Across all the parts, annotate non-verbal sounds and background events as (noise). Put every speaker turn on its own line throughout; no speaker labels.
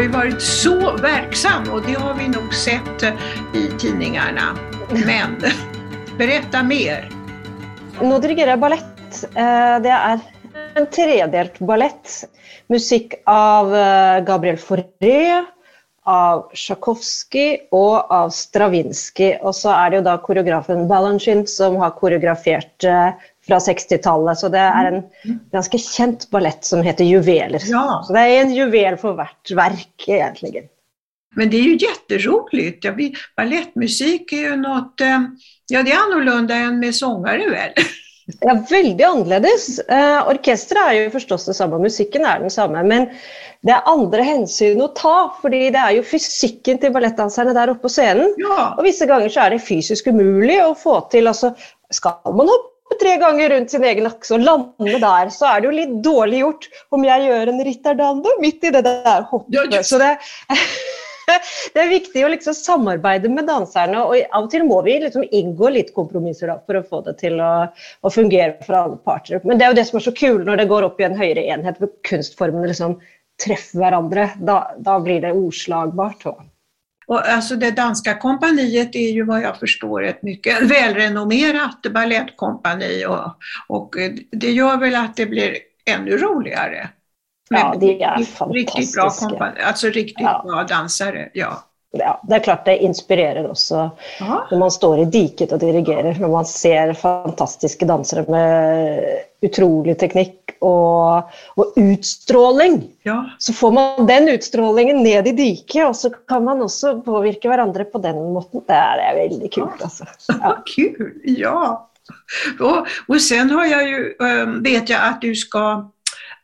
har ju varit så verksam och det har vi nog sett eh, i tidningarna. (laughs) Men berätta mer.
Nå dirigerer jeg ballett. Eh, Det er en tredelt ballett. Musikk av eh, Gabriel Fauré, av Tsjajkovskij og av Stravinskij. Og så er det jo da koreografen Balanchine som har koreografert fra 60-tallet. Så det er en ganske kjent ballett som heter Juveler.
Ja.
Så det er en juvel for hvert verk, egentlig.
Men det är ju jätteroligt. Ja, ballettmusik är ju något, eh, ja det är annorlunda än med sångare väl? (laughs)
Ja, veldig annerledes. Eh, orkesteret er jo forstås det samme, musikken er den samme. Men det er andre hensyn å ta, fordi det er jo fysikken til ballettdanserne der oppe på scenen.
Ja,
Og visse ganger så er det fysisk umulig å få til. altså Skal man hoppe tre ganger rundt sin egen akse og lande der, så er det jo litt dårlig gjort om jeg gjør en ritterdando midt i det der hoppet. Så det, (laughs) det er viktig å liksom samarbeide med danserne, og av og til må vi liksom inngå litt kompromisser da, for å få det til å, å fungere for alle parter. Men det er jo det som er så kult når det går opp i en høyere enhet, hvor kunstformene liksom treffer hverandre. Da, da blir det oslagbart. da.
Och alltså det danska kompaniet är ju vad jag förstår ett mycket välrenommerat balettkompani och, och eh, det gör väl att det blir ännu roligare.
Ja,
det
de är
Riktigt bra
fantastiska.
kompani, alltså riktigt
Ja.
bra dansare. Ja.
Ja, det er klart det inspirerer også
Aha.
når man står i diket og dirigerer. Når man ser fantastiske dansere med utrolig teknikk og, og utstråling.
ja.
Så får man den utstrålingen ned i diket, og så kan man også påvirke hverandre på den måten. Det er veldig kult, altså. Ja. (laughs)
Kul! Ja. Og, og sen har jeg ju, eh, vet jeg at du ska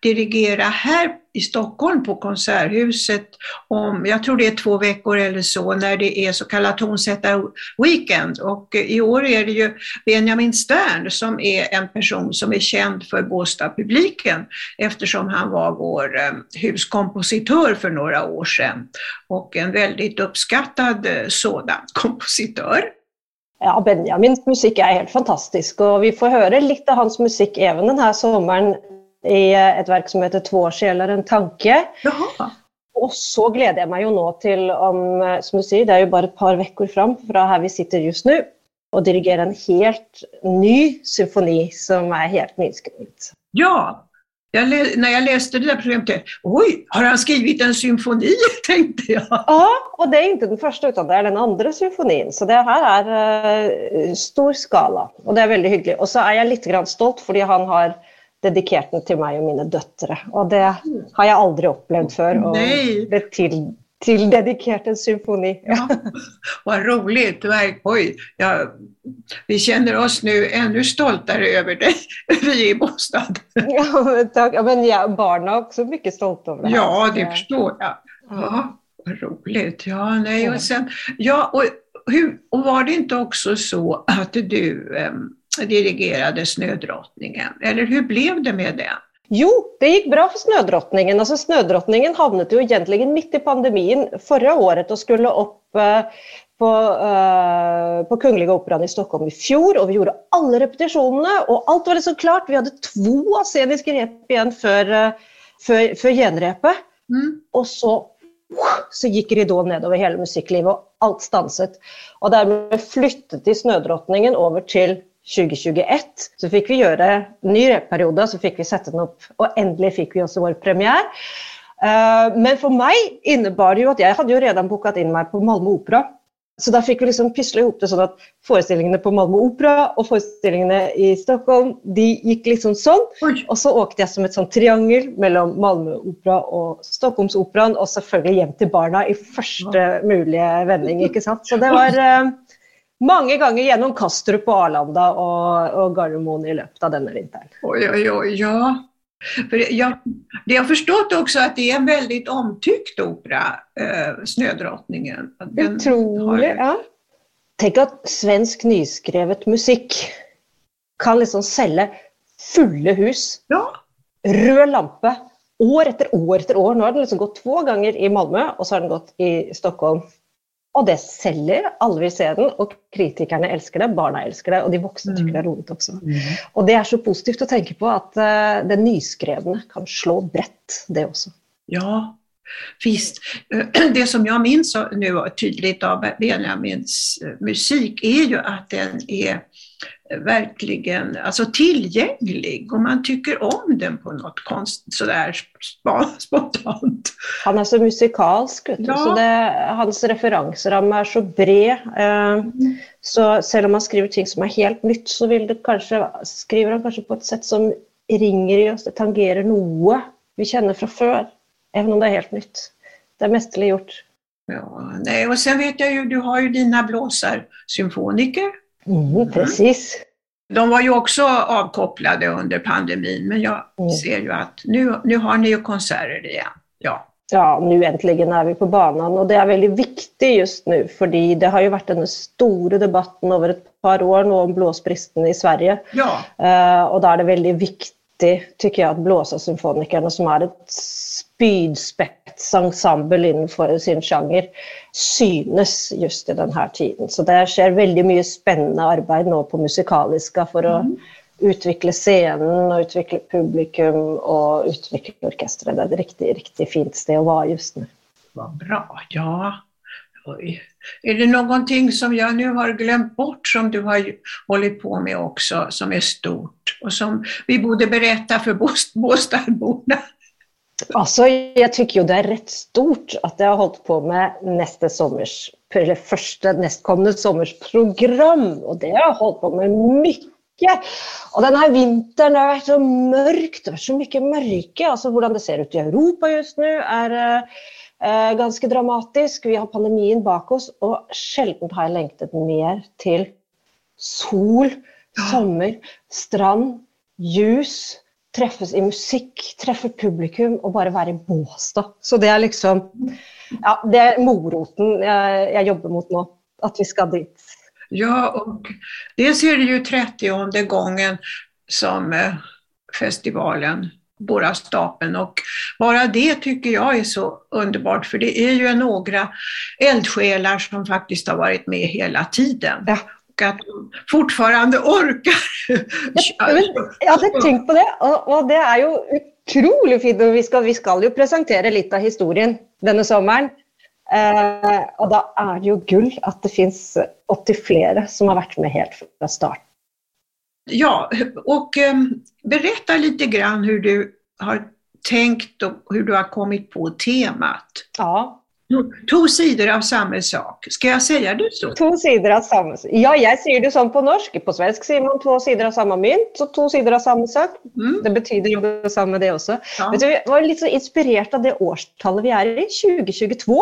dirigera här i Stockholm på Konserthuset om, jag tror det är två veckor eller så, när det är så kallad tonsättarweekend. Och i år är det ju Benjamin Stern som är en person som är känd för Båstad-publiken eftersom han var vår eh, huskompositör för några år sedan. Och en väldigt uppskattad eh, sådan (laughs) kompositör.
Ja, Benjamins musikk er helt fantastisk, og vi får høre litt av hans musikk even denne sommeren i et verk som heter 'Två sjeler en tanke'.
Jaha.
Og så gleder jeg meg jo nå til om, som du sier, det er jo bare et par uker fram fra her vi sitter just nå, og dirigere en helt ny symfoni som er helt nyskrevet.
Ja, Jeg när jag läste det der programmet, Oi, har han skrivit en symfoni? (laughs) tenkte jeg.
Ja, og det er ikke den første, utan det er den andre symfonien. Så det her er uh, stor skala, og det er veldig hyggelig. Og så er jeg litt grann stolt, fordi han har dedikert den til meg og mine døtre. Og det har jeg aldri opplevd før. å
Nej.
bli til, dedikert en symfoni.
Ja, vad roligt, er oj, ja, vi kjenner oss nå enda stoltere over deg, (laughs) vi i Båstad.
Ja, men takk. Ja, men jeg, barna er også mye stolte over det. her.
Ja, det forstår jeg. Ja, vad roligt. Ja, nej, och sen, ja, och, hur, och var det inte också så att du em, dirigerade Snödrottningen? Eller hur blev det med det?
Jo, det gikk bra for Snødrottningen. Altså, Snødrottningen havnet jo egentlig midt i pandemien forrige året og skulle opp eh, på, uh, på Kungliga Operaen i Stockholm i fjor. Og vi gjorde alle repetisjonene, og alt var liksom klart. Vi hadde to sceniske rep igjen før, uh, før, før gjenrepet.
Mm.
Og så, så gikk ridåen nedover hele musikklivet, og alt stanset. Og dermed flyttet de Snødrottningen over til 2021. Så fikk vi gjøre ny repperiode, så fikk vi sette den opp. Og endelig fikk vi også vår premiere. Eh, men for meg innebar det jo at jeg hadde jo redan booket inn meg på Malmö Opera. Så da fikk vi liksom pusle ihop det sånn at forestillingene på Malmö Opera og forestillingene i Stockholm de gikk liksom sånn. Og så åkte jeg som et sånn triangel mellom Malmö Opera og Stockholmsoperaen, og selvfølgelig hjem til barna i første mulige vending. ikke sant? Så det var eh, mange ganger gjennom Kastrup og Arlanda og, og Gardermoen i løpet av denne vinteren.
Oi, oi, oi, ja. For jeg, jag har forstått også at det er en veldig omtykt opera, eh, Snödrottningen.
Utrolig.
har-
ja. Tenk at svensk nyskrevet musikk kan liksom selge fulle hus.
Ja,
Rød lampe år etter år etter år. Nå har den liksom gått to ganger i Malmö, og så har den gått i Stockholm. Og det selger, alle vil se den, og kritikerne elsker det, barna elsker det, og de voksne
Mm.
tykker det er rolig også. Og det er så positivt å tenke på at uh, det nyskrevne kan slå bredt, det også.
ja. Visst, eh, (clears throat) det som jag minns nu tydligt av Benjamins musikk, musik är ju att den är verkligen alltså tillgänglig och man tycker om den på något konst, sådär (laughs) spontant.
Han är så musikalsk, ja. så det, hans referensram är så bred. Eh, mm. Så även om han skriver ting som är helt nytt så vill det kanske, skriver han kanske på ett sätt som ringer i oss, det tangerar något vi känner från förr, även om det är helt nytt. Det är mästerligt gjort.
Ja, nej, och sen vet jag ju, du har ju dina blåsarsymfoniker
Mm, precis.
De var ju också avkopplade under pandemin, men jag mm. ser ju att nu, nu har ni ju konserter igen. Ja.
Ja, nu äntligen är vi på banan och det är väldigt viktigt just nu för det har ju varit den stora debatten över ett par år nu om blåsbristen i Sverige.
Ja.
Uh, och då är det väldigt viktigt, tycker jag, att blåsarsymfonikerna som är ett spydspetsensemble innenfor sin sjanger, synes just i denne tiden. Så det skjer veldig mye spennende arbeid nå på Musikaliska for å mm. utvikle scenen og utvikle publikum og utvikle orkesteret. Det er et riktig, riktig fint sted å være just
var bra. Ja. Oj. Är det någonting som jag nu har glömt bort som du har hållit på med också, som är stort och som vi borde berätta för Båstadborna?
Alltså, jag tycker ju det är rätt stort att jag har hållit på med nästa sommars, eller första nästkommande sommars program. Och det har jag hållit på med mycket. Och den här vintern det har varit så mörkt, det har varit så mycket mörker. Alltså hur det ser ut i Europa just nu är eh, dramatisk. Vi har pandemien bak oss og sjelden har jeg lengtet mer til sol, sommer, strand, ljus Treffes i musikk, treffe publikum og bare være i Båstad. Så det er liksom, ja, det er moroten jeg, jeg jobber mot nå. At vi skal dit.
Ja, og dels ser det jo 30 gången som eh, festivalen Borra stapeln och bara det tycker jag är så underbart för det är ju några eldsjälar som faktiskt har varit med hela tiden.
Ja
och att fortfarande orkar.
Jeg jag hade tänkt på det, och, och det är ju otroligt fint. Vi ska, vi ska ju presentera lite av historien denna sommaren. Eh, och då är det ju guld att det finns 80 flere som har varit med helt från start.
Ja, och eh, berätta lite grann hur du har tänkt och hur du har kommit på temat.
Ja,
To sider av samme sak. Skal jeg si det så?
To sider av samme Ja, jeg sier det sånn på norsk. På svensk sier man to sider av samme mynt, så to sider av samme sak. Mm. Det betyr jo det samme, det også. Ja. Du, jeg var litt så inspirert av det årstallet vi er i, 2022.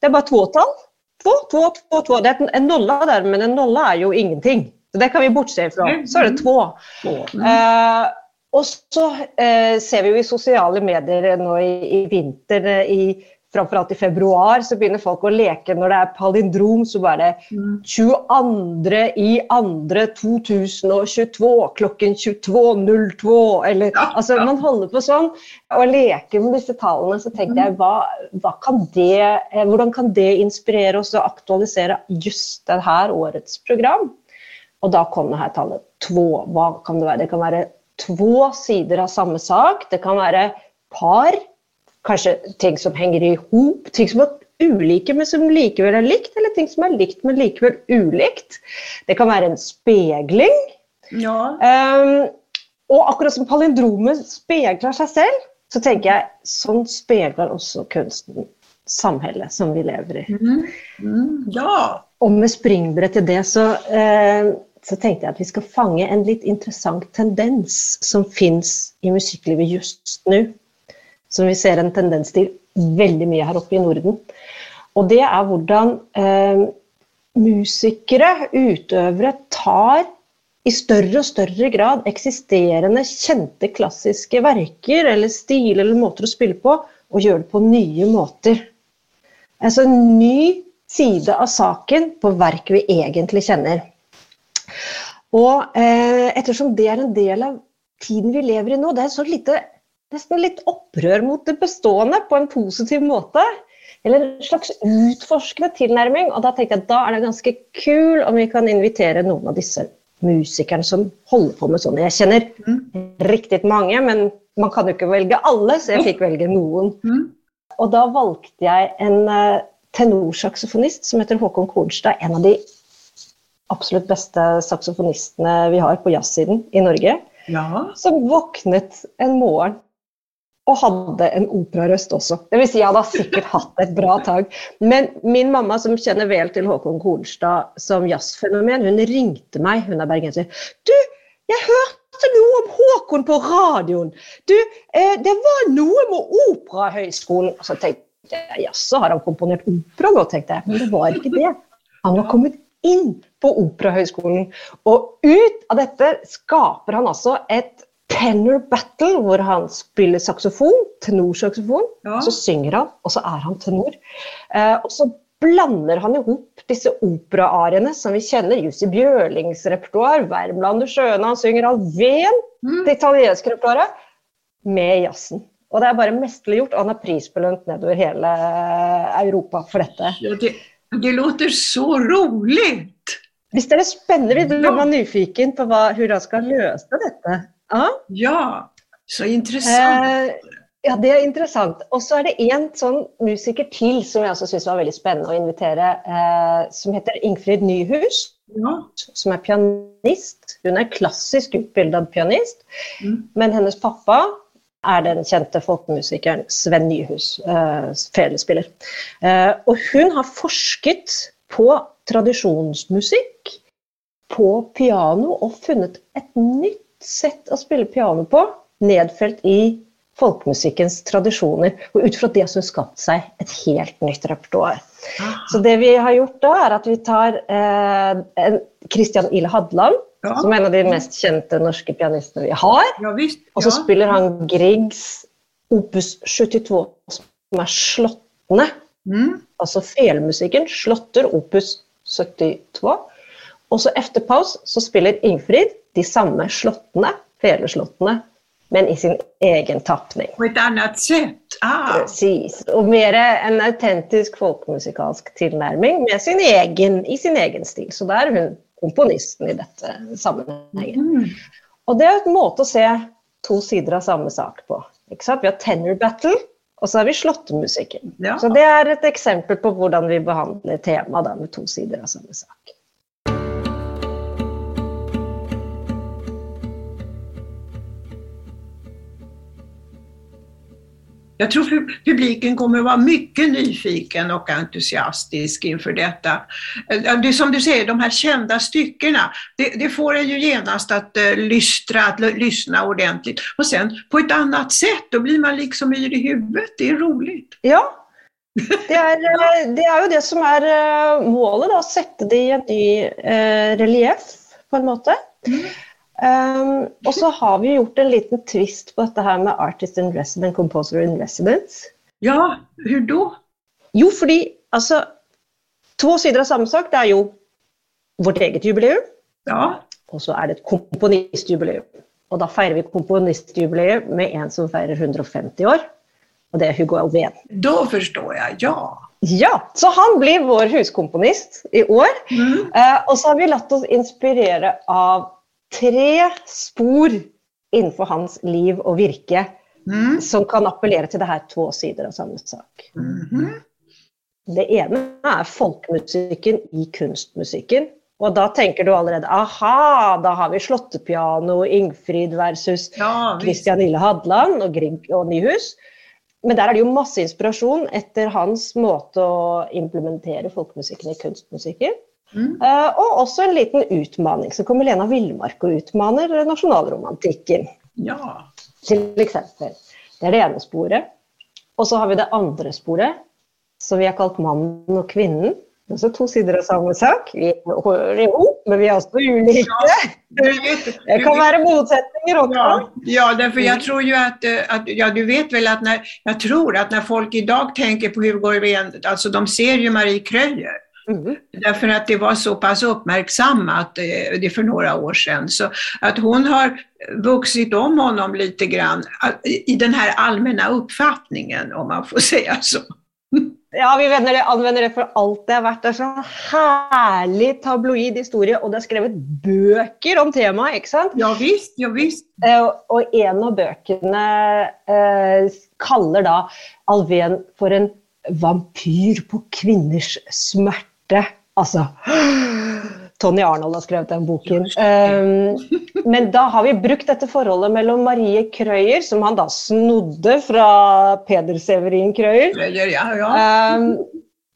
Det er bare tvåtall. Två, två, två, två. Det er en nolla der, men en nolla er jo ingenting. Så det kan vi bortse fra. Så er det två. Mm. Uh, og så eh, ser vi jo i sosiale medier nå i, i vinter i framförallt i februar så begynner folk å leke når det er palindrom så det 22 i andra 2022 klokken 22.02 eller ja, ja. Altså, man holder på sånn og leker med disse tallene. så tenkte jeg, hva, hva kan det hvordan kan det inspirere oss og aktualisere just det her årets program? Och då kom det här tallet två, vad kan det vara? Det kan vara två sidor av samma sak, det kan vara par kanskje ting som henger i hop, ting som er ulike, men som likevel er likt, eller ting som er likt, men likevel ulikt. Det kan være en spegling.
Ja.
Um, og akkurat som palindromet spegler seg selv, så tenker jeg sånn spegler også kunsten samhellet som vi lever i.
Mm. Mm. Ja.
Og med springbrett til det, så, eh, så tenkte jeg at vi skal fange en litt interessant tendens som fins i musikklivet just nå som vi ser en tendens til veldig mye her oppe i Norden. Og det er hvordan eh, musikere, utøvere, tar i større og større grad eksisterende, kjente klassiske verker eller stiler eller måter å spille på, og gjør det på nye måter. Altså en ny side av saken på verk vi egentlig kjenner. Og eh, ettersom det er en del av tiden vi lever i nå, det er så lite nesten litt opprør mot det bestående på en positiv måte. Eller en slags utforskende tilnærming. Og da tenkte jeg at da er det ganske kul om vi kan invitere noen av disse musikerne som holder på med sånn. Jeg kjenner mm. riktig mange, men man kan jo ikke velge alle, så jeg fikk velge noen. Mm. og da valgte jeg en uh, tenorsaksofonist som heter Håkon Kornstad. En av de absolutt beste saksofonistene vi har på jazzsiden i Norge.
Ja.
Som våknet en morgen og hadde en operarøst også. Det vil si, jeg hadde sikkert hatt et bra tak. Men min mamma, som kjenner vel til Håkon Kornstad som jazzfenomen, hun ringte meg, hun er bergenser. Du, jeg hørte noe om Håkon på radioen. Du, eh, det var noe med Operahøgskolen. Så tenkte jeg, jaså, har han komponert opera nå, tenkte jeg. Men det var ikke det. Han var kommet inn på Operahøgskolen. Og ut av dette skaper han altså et tenor battle, hvor han spiller saksofon, tenorsaksofon.
Ja.
Så synger han, og så er han tenor. Eh, og så blander han i hop disse operaariene som vi kjenner. Jussi Bjørlings repertoar, 'Värmland og han synger Alven,
Mm.
det italienske repertoaret, med jazzen. Og det er bare mesterlig gjort, og han er prisbelønt nedover hele Europa for dette.
Ja, det, det låter så roligt!
Er det spennende? Vi blir man nyfiken på hva, hvordan skal løse dette. Ja.
Ja, så interessant.
Eh, ja, det er interessant. Og så er det en sånn musiker til som jeg også syns var veldig spennende å invitere, eh, som heter Ingfrid Nyhus.
Ja.
Som er pianist. Hun er klassisk utbildet pianist,
Mm.
men hennes pappa er den kjente folkemusikeren Sven Nyhus, eh, felespiller. Eh, og hun har forsket på tradisjonsmusikk på piano og funnet et nytt sett å spille piano på, nedfelt i folkemusikkens tradisjoner. Og ut fra det har hun skapt seg et helt nytt repertoar. Så det vi har gjort da, er at vi tar eh, Christian Ile Hadland,
Ja.
som er en av de mest kjente norske pianistene vi har.
Ja, visst.
Og så spiller han Griegs opus 72, som er slåttende.
Mm.
Altså felmusikken. Slåtter opus 72. Og så etter pause så spiller Ingfrid de samme slåttene, feleslottene, men i sin egen tapning.
På et annet sett. Ah.
Precis. Og mer en autentisk folkemusikalsk tilnærming med sin egen, i sin egen stil. Så da er hun komponisten i dette sammenhengen.
Mm.
Og det er en måte å se to sider av samme sak på. Vi har tenor battle, og så har vi slåttemusikken.
Ja.
Så det er et eksempel på hvordan vi behandler temaet med to sider av samme sak.
Jag tror publiken kommer vara mycket nyfiken och entusiastisk inför detta. Eh, Det som du säger, de här kända styckena, det, det får en ju genast att uh, lystra, att lyssna ordentligt. Och sen på ett annat sätt, då blir man liksom yr i huvudet. Det är roligt.
Ja, det er, eh, det er jo det som er eh, målet, da, å sette det i en ny eh, relieff, på en måte. Um, og så har vi gjort en liten twist på dette her med artist in resident, composer in residence.
Ja, hvor da?
Jo, fordi altså To sider av samme sak. Det er jo vårt eget jubileum,
Ja,
og så er det et komponistjubileum. Og da feirer vi komponistjubileet med en som feirer 150 år, og det er Hugo Alven.
Da forstår jeg, Ja.
Ja, så han blir vår huskomponist i år.
Mm.
Eh, og så har vi latt oss inspirere av tre spor innenfor hans liv og virke
Mm.
som kan appellere til det her to sider av samme sak.
Mhm.
Det ene er folkemusikken i kunstmusikken. Og da tenker du allerede aha, da har vi slåttepiano, Ingfrid versus
Ja.
Christian Ille Hadland og Grieg og Nyhus. Men der er det jo masse inspirasjon etter hans måte å implementere folkemusikken i kunstmusikken.
Mm.
Eh, og også en liten utmaning. Så kommer Lena Villmark og utmaner nasjonalromantikken,
Ja.
til eksempel. Det er det ene sporet. Og så har vi det andre sporet, som vi har kalt mannen og kvinnen. Det er også to sider av samme sak. Vi hører jo, men vi er også ulike. Det kan være motsetninger også.
Ja, ja jeg jag tror jo at, at, ja du vet vel at når, jeg tror at når folk i dag tenker på Hugo Alfvén, altså de ser jo Marie Kröyer.
Mhm.
Därför att det var så pass uppmärksammat eh, det för några år sedan. Så att hon har vuxit om honom lite grann eh, i den här allmänna uppfattningen, om man får (laughs) säga så.
Ja, vi det, anvender det for alt det er verdt. Det er sånn herlig tabloid historie, og det er skrevet bøker om temaet, ikke sant?
Ja visst, ja visst.
Eh, og en av bøkene eh, kaller da Alven for en vampyr på kvinners smerte. Altså (gasps) Tony Arnold har skrevet den boken. Um, (laughs) men da har vi brukt dette forholdet mellom Marie Krøyer, som han da snodde fra Peder Severin Krøyer. Um,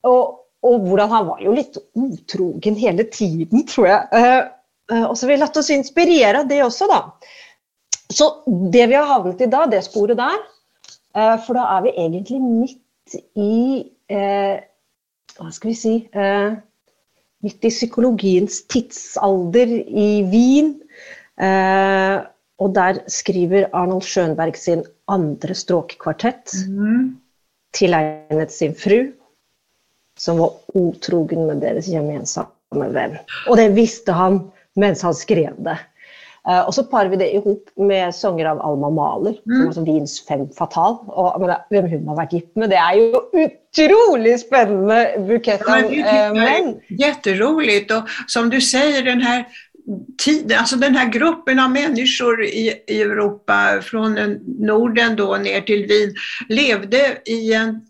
og, og, hvordan han var jo litt utrogen hele tiden, tror jeg. Uh, uh, og så har vi latt oss inspirere av det også, da. Så det vi har havnet i da, det sporet der, uh, for da er vi egentlig midt i Hva skal vi si midt i psykologiens tidsalder i Wien. Eh, og der skriver Arnold Schönberg sin andre stråkkvartett, mm. tilegnet sin fru, som var otrogen med deres gemensamme venn. Og det visste han mens han skrev det. Uh, og så parer vi det i hop med sanger av Alma Mahler, mm. som altså Wiens fem fatal. Og men, hvem hun har vært gift med, det er jo utrolig spennende bukett av ja, menn.
Jätteroligt Og som du sier, den her tiden, alltså den här gruppen av människor i, i Europa från Norden då ner till Wien levde i en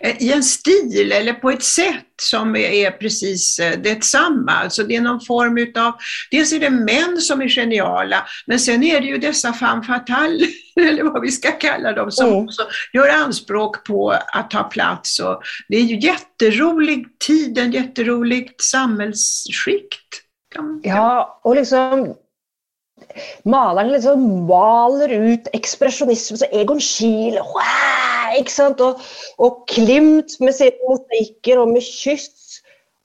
i en stil eller på ett sätt som är precis eh, detsamma. Alltså det är någon form utav, dels är det män som är geniala, men sen är det ju dessa femme fatale, (laughs) eller vad vi ska kalla dem, som mm. också gör anspråk på att ta plats. Och det är ju jätterolig tid, en jätteroligt samhällsskikt.
Ja, och liksom maleren liksom maler ut ekspresjonisme. Så Egon Schiele ikke sant? Og, og, Klimt med sine mosaikker og med kyss.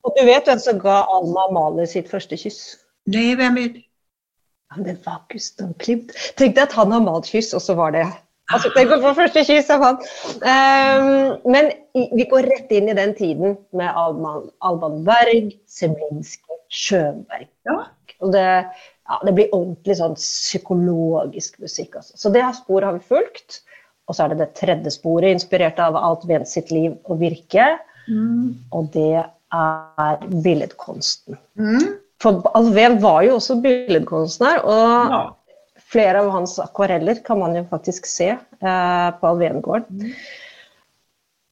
Og du vet hvem som ga Alma Amalie sitt første kyss?
Nei, hvem er det?
Ja, det var Gustav Klimt. Tenk deg at han har malt kyss, og så var det Altså, Tenk å få første kyss av han! Um, men vi går rett inn i den tiden med Alman, Alban Berg, Seblinski, Sjøberg. Ja. Og det, ja, det blir ordentlig sånn psykologisk musikk. Altså. Så det sporet har vi fulgt. Og så er det det tredje sporet, inspirert av Alt ved sitt liv og virke. Mm. Og det er billedkunsten. Mm. For Alven var jo også billedkunstner, og ja. flere av hans akvareller kan man jo faktisk se eh, på Alvengården. Mm.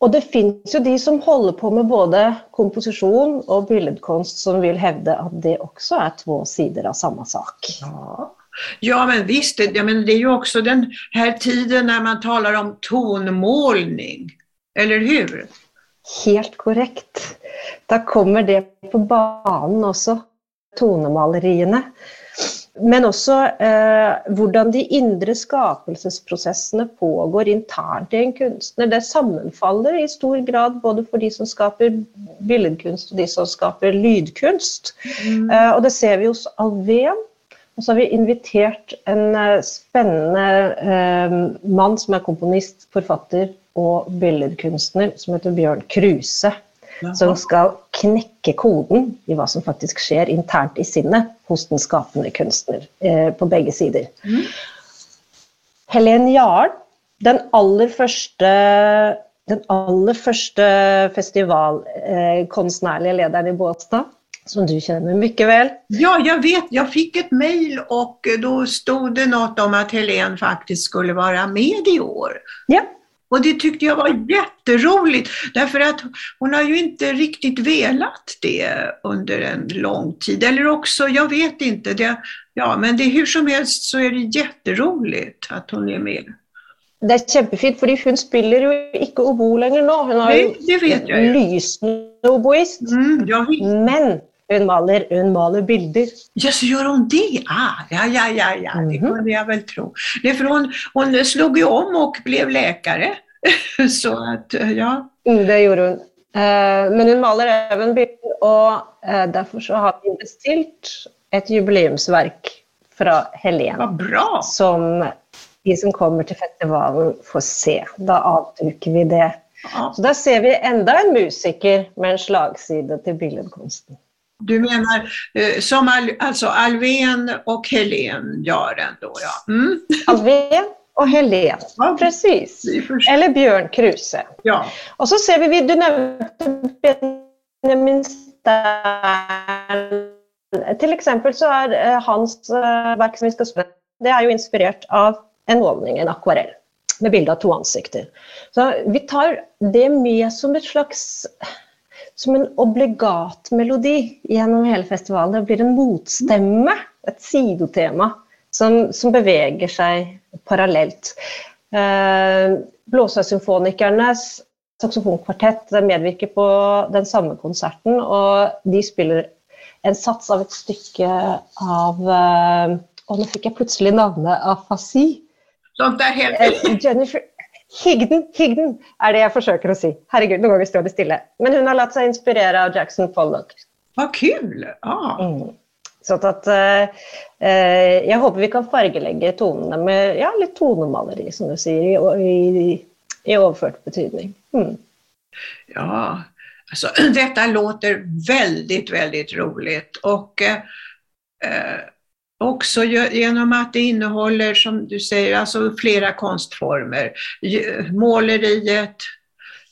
Og det fins jo de som holder på med både komposisjon og billedkunst, som vil hevde at det også er to sider av samme sak.
Ja. Ja men visst, det, men det är ju också den här tiden när man talar om tonmålning, eller hur?
Helt korrekt. Da kommer det på banen også, tonemaleriene. Men også eh, hvordan de indre skapelsesprosessene pågår internt i en kunstner. Det sammenfaller i stor grad både for de som skaper billedkunst og de som skaper lydkunst. Mm. Eh, og det ser vi hos Alven, og så har vi invitert en eh, spennende eh, mann som er komponist, forfatter og billedkunstner, som heter Bjørn Kruse. Som skal knekke koden i hva som faktisk skjer internt i sinnet hos den skapende kunstner eh, på begge sider. Mm. Helen Jarl, den aller første den aller første festivalkonstnærlige eh, lederen i Båstad som du känner mycket väl.
Ja, jag vet. Jag fick ett mejl och då stod det något om att Helene faktiskt skulle vara med i år.
Ja.
Och det tyckte jag var jätteroligt, därför att hon har ju inte riktigt velat det under en lång tid. Eller också, jag vet inte. Det, ja, men det, hur som helst så är det jätteroligt att hon är med.
Det er kjempefint, fordi hun spiller jo ikke obo lenger nå. Hun er jo lysende oboist. Mm, ja. Men hun maler, hun maler bilder.
Ja, så gjør hun det? Ah, ja, ja, ja, ja, det kan kunde jeg vel tro. Det för hon, hon slog jo om og ble läkare. (laughs) så at, ja.
Mm, det gjorde hun. Eh, men hun maler even bilder, og eh, derfor så har vi bestilt et jubileumsverk fra Helen. Som de som kommer til festivalen, får se. Da avduker vi det. Ja. Så da ser vi enda en musiker med en slagside til billedkunsten.
Du menar eh, som al alltså Alven och Helen gör ändå, ja. Mm.
Alven och Helen. Ja, precis. Eller Björn Kruse.
Ja.
Och så ser vi, du nämnde Benjamin Stern. Till exempel så är eh, hans eh, verk som vi ska spela, det är ju inspirerat av en målning, en akvarell med bilde av to ansikter. Så vi tar det med som et slags som en obligat melodi gjennom hele festivalen. Det blir en motstemme, et sidotema, som, som beveger seg parallelt. Eh, Blåsersymfonikernes saksofonkvartett medvirker på den samme konserten, og de spiller en sats av et stykke av eh, Og nå fikk jeg plutselig navnet Afasi.
Sånt er helt eh,
Jennifer Higden, hygden, er det jeg forsøker å si. Herregud, nå ganger står det stille. Men hun har latt seg inspirere av Jackson Pollock.
Hva kul! Ah.
Mm. Sånn at, uh, uh, jeg håper vi kan fargelegge tonene med ja, litt tonemaleri, som du sier, i, i, i overført betydning. Mm.
Ja, altså (clears throat) Dette låter veldig, veldig rolig. Og eh, också genom att det innehåller, som du säger, alltså flera konstformer. Måleriet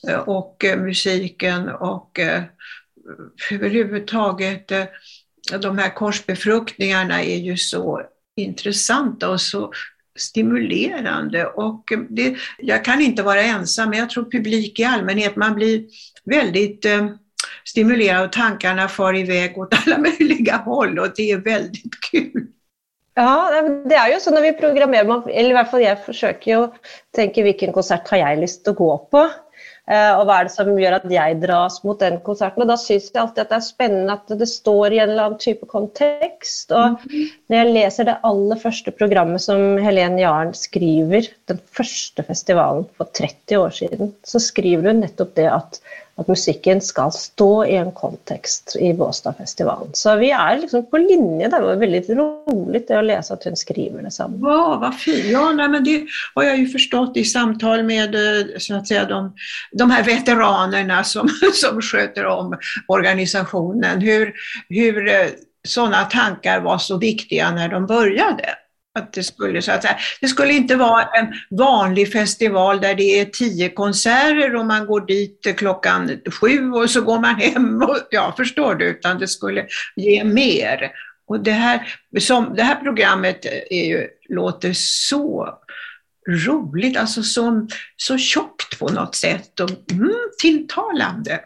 eh, och eh, musiken och eh, överhuvudtaget de här korsbefruktningarna är ju så intressanta och så stimulerande. Och det, jag kan inte vara ensam, men jag tror publik i allmänhet, man blir väldigt eh, stimulerad och tankarna far iväg åt alla (laughs) möjliga håll och det är väldigt kul.
Ja, det er jo sånn når vi programmerer, eller i hvert fall jeg forsøker jo å tenke hvilken konsert har jeg lyst til å gå på. Eh, og hva er det som gjør at jeg dras mot den konserten. Og da syns jeg alltid at det er spennende at det står i en eller annen type kontekst. Og mhm. når jeg leser det aller første programmet som Helen Jaren skriver, den første festivalen for 30 år siden, så skriver hun nettopp det at at musikken skal stå i en kontekst i Båstadfestivalen. Så vi er liksom på linje. Det var veldig rolig det å lese at hun skriver det samme.
Ja, vad. Ja, nej, men det har jeg jo forstått i samtal med eh, så att de, de här veteranerna som, (laughs) som sköter om organisationen. Hur, hur tanker sådana tankar var så viktiga när de började. Att det, skulle, så att säga, det skulle inte vara en vanlig festival där det är tio konserter och man går dit klockan sju och så går man hem. Och, ja, förstår du? Utan det skulle ge mer. Och det här, som, det här programmet är ju, låter så roligt, alltså så, så tjockt på något sätt och mm, tilltalande.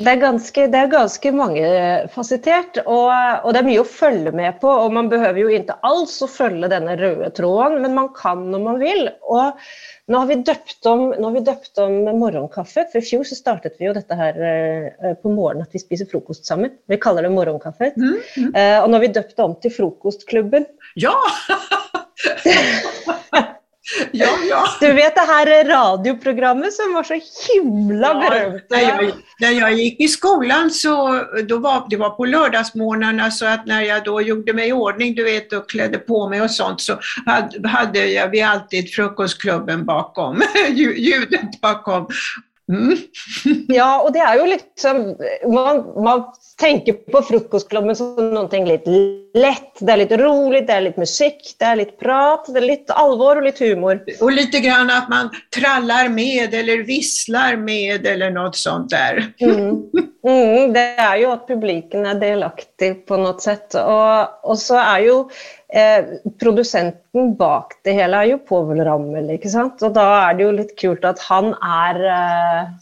Det er, ganske, det er ganske mangefasettert, og, og, det er mye å følge med på. og Man behøver jo ikke alls å følge denne røde tråden, men man kan når man vil. og nå har vi døpt om, vi døpt om morgenkaffe. for I fjor så startet vi jo dette her eh, på morgenen at vi spiser frokost sammen. Vi kaller det morgenkaffe. Mm, mm. Eh, og nå har vi døpt det om til Frokostklubben.
Ja! (laughs) Ja, ja.
Du vet det her radioprogrammet som var så himla berømt? ja?
När jag, när jag gick i skolan så då var det var på lördagsmorgnarna så att när jag då gjorde mig i ordning du vet och klädde på mig och sånt så hade, hade jag, vi alltid frukostklubben bakom, (laughs) ljudet bakom.
Mm. (laughs) ja, og det er jo liksom, man, man tenker på frokostklubben som noe litt lett. Det er litt rolig, det er litt musikk, det er litt prat, det er litt alvor og litt humor.
Og litt grann at man traller med eller visler med eller noe sånt der.
mm. (laughs) Mm, det er jo at publikum er delaktig på noe sett. Og, og så er jo eh, produsenten bak det hele er jo Povel Rammel, ikke sant. Og da er det jo litt kult at han er eh,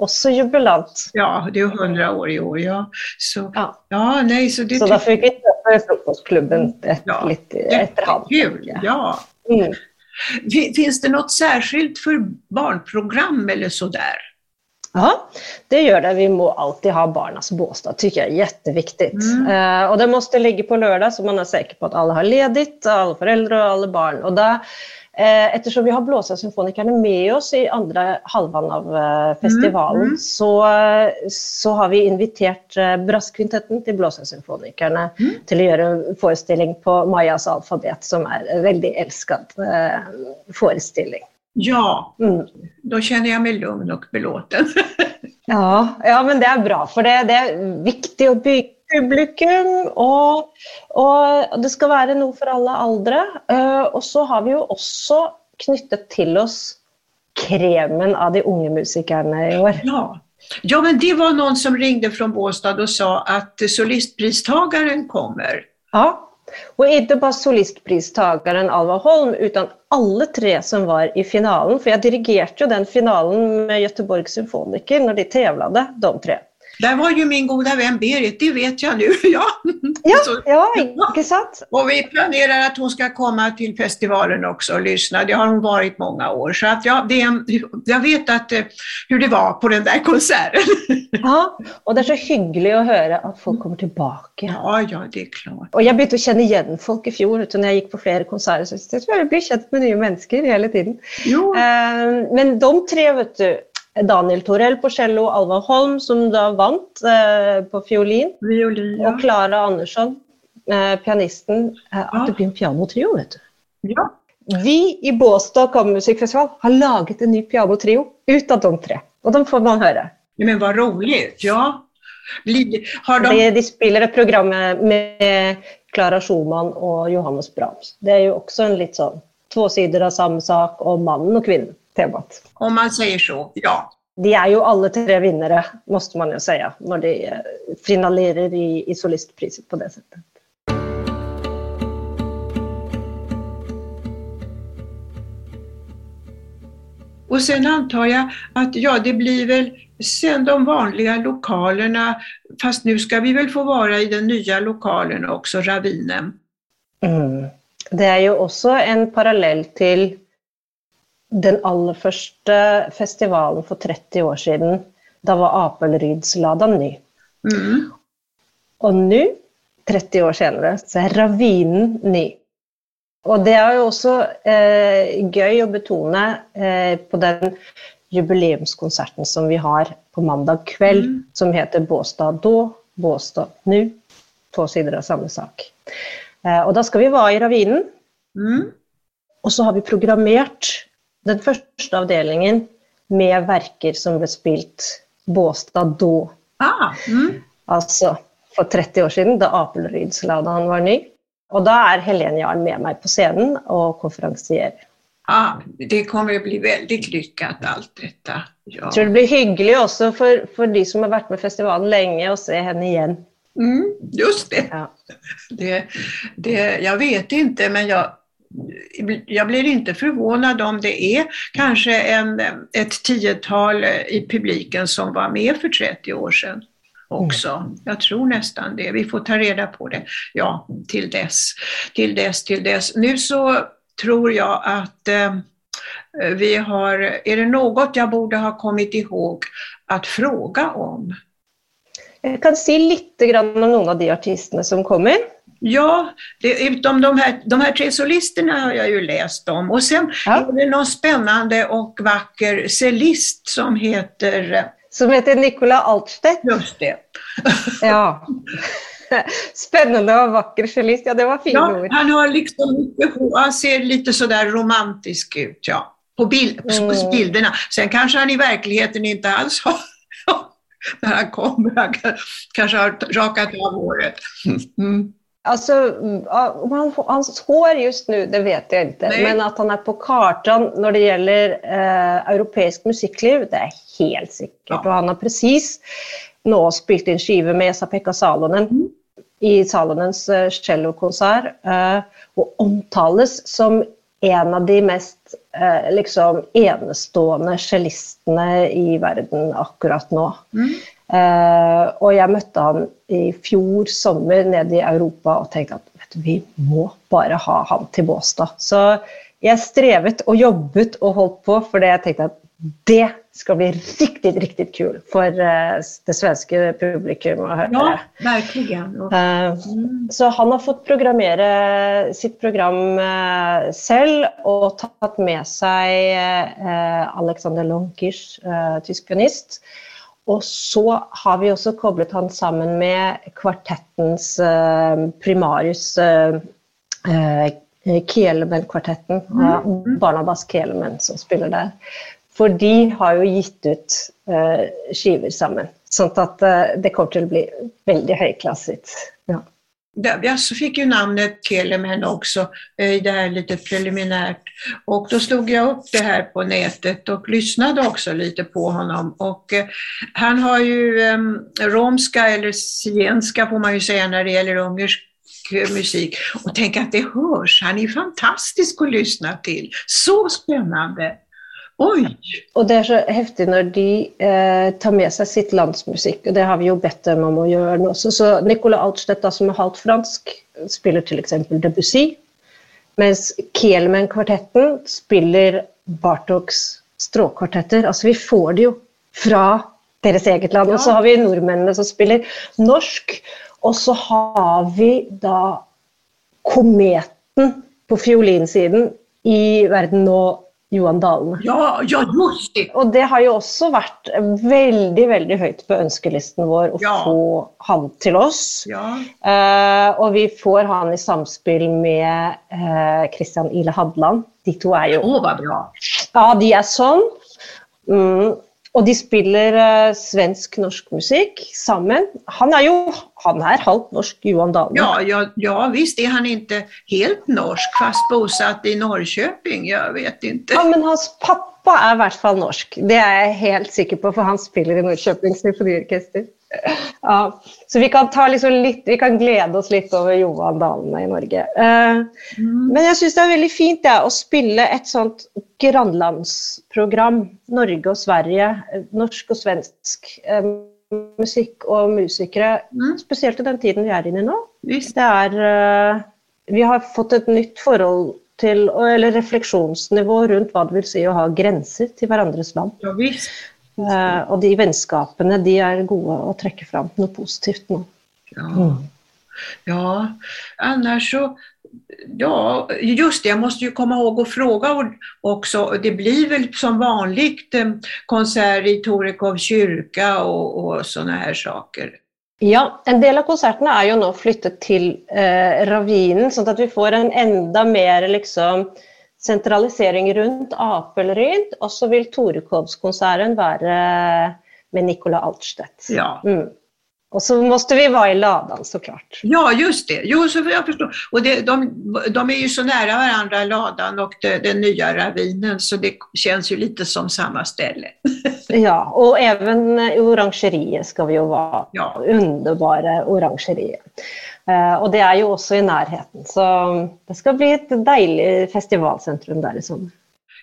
også jubilant.
Ja, det er jo 100 år i år, ja. Så, ja. ja nei, så, det
så da fikk vi treffe frokostklubben et, ja, litt etter han.
Kul, ja. Mm. Fins det noe særskilt for barnprogram eller sådär?
Ja, det gör det. Vi må alltid ha Barnas båstad, tycker jag är jätteviktigt. Mm. Eh, och det måste ligga på lördag så man är säker på att alla har ledigt, alla föräldrar och alla barn. Och då Eh, ettersom vi har Blåsesymfonikerne med oss i andre halvvann av eh, festivalen, mm, mm. Så, så, har vi invitert eh, Brasskvintetten til Blåsesymfonikerne mm. til å gjøre en forestilling på Mayas alfabet, som er en veldig elsket forestilling.
Ja, mm. da kjenner jeg meg lugn og belåten. (laughs)
ja, ja, men det er bra, for det, det er viktig å bygge publikum, og, og, det skal være noe for alle aldre. Uh, og så har vi jo også knyttet til oss kremen av de unge musikerne i år.
Ja. ja, men det var noen som ringte fra Båstad og sa at solistpristageren kommer.
Ja, og ikke bare solistpristageren Alva Holm, utan alle tre som var i finalen. For jeg dirigerte jo den finalen med Göteborg Symfoniker når de tävlade, de tre.
Der var jo min gode venn Berit, det vet jeg nå. (laughs) Ja.
Ja, ja, ikke sant?
Og vi planerar at hun skal komme til festivalen også og lyssna. Det har hun vært mange år. Så att ja, det, jeg vet att, eh, det var på den där konserten. (laughs)
Ja, og det er så hyggelig å høre at folk kommer tilbake.
Ja, ja, det er klart.
Jeg begynte å kjenne igjen folk i fjol, når jeg gikk på flere konserter. Så jag tror jag blir kjent med nye mennesker hele tiden.
Jo.
Eh, men de tre, vet du Daniel Torell på cello, Alva Holm, som da vant eh, på fiolin.
Violin, ja.
Og Klara Andersson, eh, pianisten. Eh, at det blir en pianotrio, vet du.
Ja.
Vi i Båstad kammermusikkfestival har laget en ny pianotrio ut av de tre. Og de får man høre.
Men hva rolig. Ja.
Har de... de spiller et program med Klara Schumann og Johannes Brahms. Det er jo også en litt sånn to sider av samme sak, og mannen og kvinnen temat.
Om man sier så, ja.
De er jo alle tre vinnere, måste man jo si, når de eh, finalerer i, i solistpriset på det settet.
Og sen antar jeg at ja, det blir vel sen de vanlige lokalene, fast nå skal vi vel få være i den nye lokalen også, Ravinen.
Mm. Det er jo også en parallell til den aller første festivalen for 30 år siden, da var Apelrydslada ny.
Mm.
Og nå, 30 år senere, så er Ravinen ny. Og det er jo også eh, gøy å betone eh, på den jubileumskonserten som vi har på mandag kveld, mm. som heter Båstad da, Båstad nå. To sider av samme sak. Eh, og da skal vi være i Ravinen.
Mm.
Og så har vi programmert den første avdelingen med verker som ble spilt Båstad da.
Ah, mm.
Altså for 30 år siden, da Apelrydsladaen var ny. Og da er Helene Jarl med meg på scenen og konferansierer.
Ah, det kommer å bli veldig lykket, alt dette.
Ja. Jeg tror det blir hyggelig også for, for, de som har vært med festivalen lenge, å se henne igjen.
Mm, just det.
Ja.
det. det. Jeg vet ikke, men jeg jag blir inte förvånad om det är kanske en, ett tiotal i publiken som var med för 30 år sedan också. Mm. Jag tror nästan det. Vi får ta reda på det. Ja, till dess, till dess, till dess. Nu så tror jag att eh, vi har, är det något jag borde ha kommit ihåg att fråga om?
Jag kan si lite grann om noen av de artistene som kommer.
Ja, det, utom de här, de här tre solisterna har jag ju läst om. Och sen ja. är det någon spännande och vacker cellist som heter...
Som heter Nicola Altstedt.
Just det. (laughs)
ja. Spännande och vacker cellist, ja det var fina
ja, ord. Han har liksom, han ser lite sådär romantisk ut, ja. På, bild, mm. på bilderna. Sen kanske han i verkligheten inte alls har (laughs) när han kommer. Han kanske har rakat av håret. Mm.
Alltså, om hans hår just nå, det vet jeg ikke. Nei. Men at han er på kartene når det gjelder eh, europeisk musikkliv, det er helt sikkert. Ja. Og han har presis nå spilt inn skive med Esa-Pekka Salonen mm. i Salonens uh, cellokonsert. Uh, og omtales som en av de mest uh, liksom enestående cellistene i verden akkurat nå.
Mm.
Uh, og jeg møtte han i fjor sommer nede i Europa og tenkte at du, vi må bare ha han til Båstad. Så jeg strevet og jobbet og holdt på, for jeg tenkte at det skal bli riktig, riktig kul for uh, det svenske publikum å høre.
Ja, virkelig.
Uh, så han har fått programmere sitt program selv og tatt med seg Alexander Lonkish, tysk pianist. Og så har vi også koblet han sammen med kvartettens uh, primarius uh, uh, Kelemen-kvartetten. Mm. Barnabas Kielemen som spiller der. For de har jo gitt ut skiver sammen. Sånn at eh, det kommer til å bli veldig høyklasset. Ja.
Jag fick ju namnet Telemen också, eh, det här lite preliminärt. Och då slog jag upp det här på nätet och lyssnade också lite på honom. Och eh, han har ju um, romska, eller zigenska får man ju säga när det gäller ungersk musik. Och tänk att det hörs, han är fantastisk att lyssna till. Så spännande! Oi!
Og det er så heftig når de eh, tar med seg sitt landsmusikk, og det har vi jo bedt dem om å gjøre også. Så Nicolas Altstedt, som er halvt fransk, spiller f.eks. Debussy, mens Kielmen-kvartetten spiller Bartoks stråkvartetter. Altså, vi får det jo fra deres eget land. Ja. Og så har vi nordmennene som spiller norsk, og så har vi da kometen på fiolinsiden i verden nå Johan Dalene.
Ja, ja, just det!
Og det har jo også vært veldig veldig høyt på ønskelisten vår å ja. få han til oss. Ja. Eh, og vi får han i samspill med eh, Christian Ile Hadland. De to er jo
Å, bra!
Ja, de er sånn. Mm. Og de spiller uh, svensk-norsk musikk sammen. Han er jo han er halvt norsk, Johan Dahlberg.
Ja, ja, ja, visst er han ikke helt norsk, fast bosatt i Norrköping. Jeg vet ikke.
Ja, men hans pappa er i hvert fall norsk. Det er jeg helt sikker på, for han spiller i Norrköping symfoniorkester. Ja, så vi kan, liksom litt, vi kan, glede oss litt over Johan Dalene i Norge. Uh, mm. Men jeg syns det er veldig fint ja, å spille et sånt grannlandsprogram. Norge og Sverige, norsk og svensk. Um, musikk og musikere, mm. spesielt i den tiden vi er inne i nå. Det er uh, Vi har fått et nytt forhold til, eller refleksjonsnivå rundt hva det vil si å ha grenser til hverandres land.
Ja,
uh, og de vennskapene de er gode å trekke fram noe positivt nå.
Ja. Mm. ja, annars så Ja, just det, jag måste ju komma ihåg att fråga också. Det blir väl som vanligt eh, konsert i Torekov kyrka og och sådana här saker?
Ja, en del av konsertene er jo nå flyttet til eh, Ravinen, sånn at vi får en enda mer liksom, sentralisering rundt Apelryd. Og så vil Torekovskonserten være med Nicola Altstedt.
Ja. Mm.
Och så måste vi vara i ladan såklart.
Ja, just det. Jo, så jag förstår. Och det, de, de är ju så nära varandra, ladan och det, den nya ravinen, så det känns ju lite som samma ställe. (laughs)
ja, och även orangeriet ska vi ju vara. Ja. Underbara orangeriet. Uh, och det er jo også i nærheten. så det skal bli et deilig festivalcentrum der i sommer.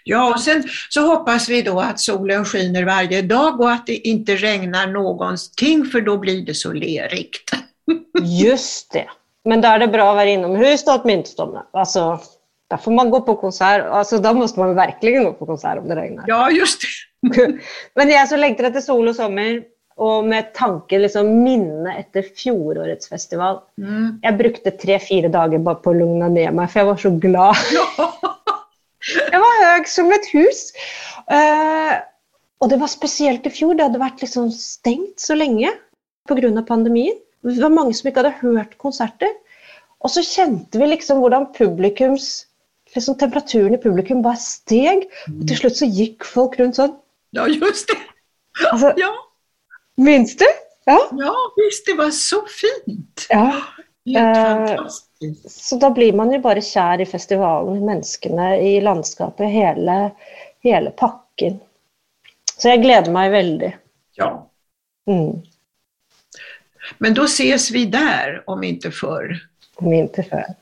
Ja, og sen så hoppas vi da at solen skiner varje dag og at det ikke regner noen ting for da blir det så lerikt (laughs)
Just det. Men da er det bra å være innomhus da, åtminstone. Altså, da får man gå på konsert. Altså, da må man virkelig gå på konsert om det regner.
Ja, just det. (laughs)
Men jeg som lengter etter sol og sommer, og med tanke liksom minne etter fjorårets festival. Mm. Jeg brukte tre-fire dager bare på å lugne ned meg, for jeg var så glad. (laughs) Jeg var høy som et hus. Uh, og det var spesielt i fjor. Det hadde vært liksom stengt så lenge pga. pandemien. Det var mange som ikke hadde hørt konserter. Og så kjente vi liksom hvordan publikums liksom Temperaturen i publikum bare steg. Og til slutt så gikk folk rundt sånn.
Ja, just det.
Altså,
ja.
Minns du?
Ja. ja, visst. Det var så fint.
Ja. Helt eh, fantastisk. Så da blir man jo bare kjær i festivalen, i menneskene, i landskapet, hele, hele pakken. Så jeg gleder meg veldig.
Ja. Mm. Men da ses vi der, om ikke før.
Om ikke før.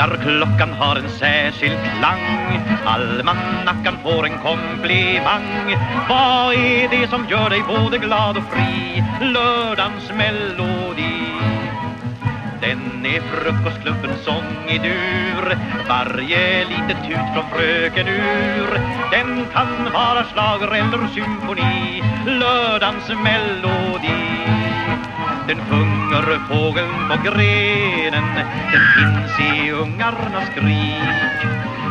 Väckarklockan har en særskilt klang Almanackan får en komplimang Vad er det som gjør deg både glad og fri? Lørdagens melodi den er frokostklubbens sång i dur Varje litet tut fra frøken ur. Den kan være slager eller symfoni. Lørdagens melodi den sjunger fågeln på grenen. Den finns i ungarnas skrik.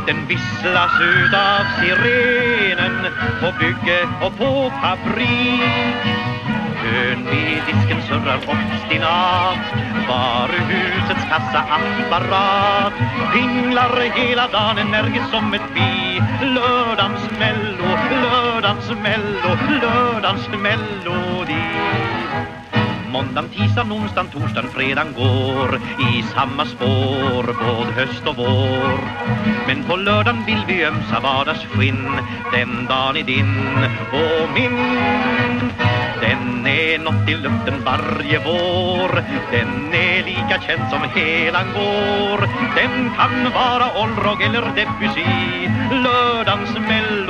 Den visslas ut av sirenen På bygge och på fabrik Kön vid disken surrar obstinat. Varuhusets kassaapparat Pinglar hela dagen energiskt som ett bi. Lördagens mello, lördagens mello, lördagens onsdag, torsdag, fredagen går i samma spår både höst och vår. Men på lördagen vill vi ömsa vardagsskinn, den dagen är din och min. Den är nåt i luften varje vår, den är lika känd som helan går. Den kan vara Olrog eller Debussy, lördagens melodi.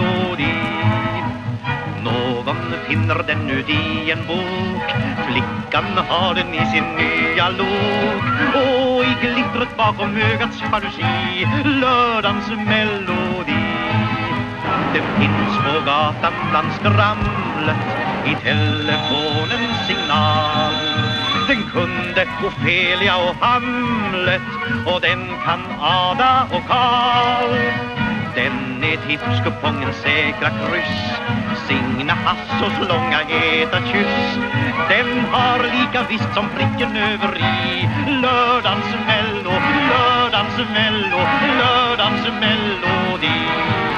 Finner den ut i en bok. Flikkan har den i sin nye lok. Og i glitret bakom ögats jalusi lørdagens melodi. Det fins på gatan bland skramlet I telefonens signal. Den kunde Ofelia og Hamlet og den kan Ada og Karl den är tipskupongens säkra kryss. Signa Hassos långa heta kyss. Den har lika visst som pricken över i Lördagens mello, lördagens mello, lördagens melodi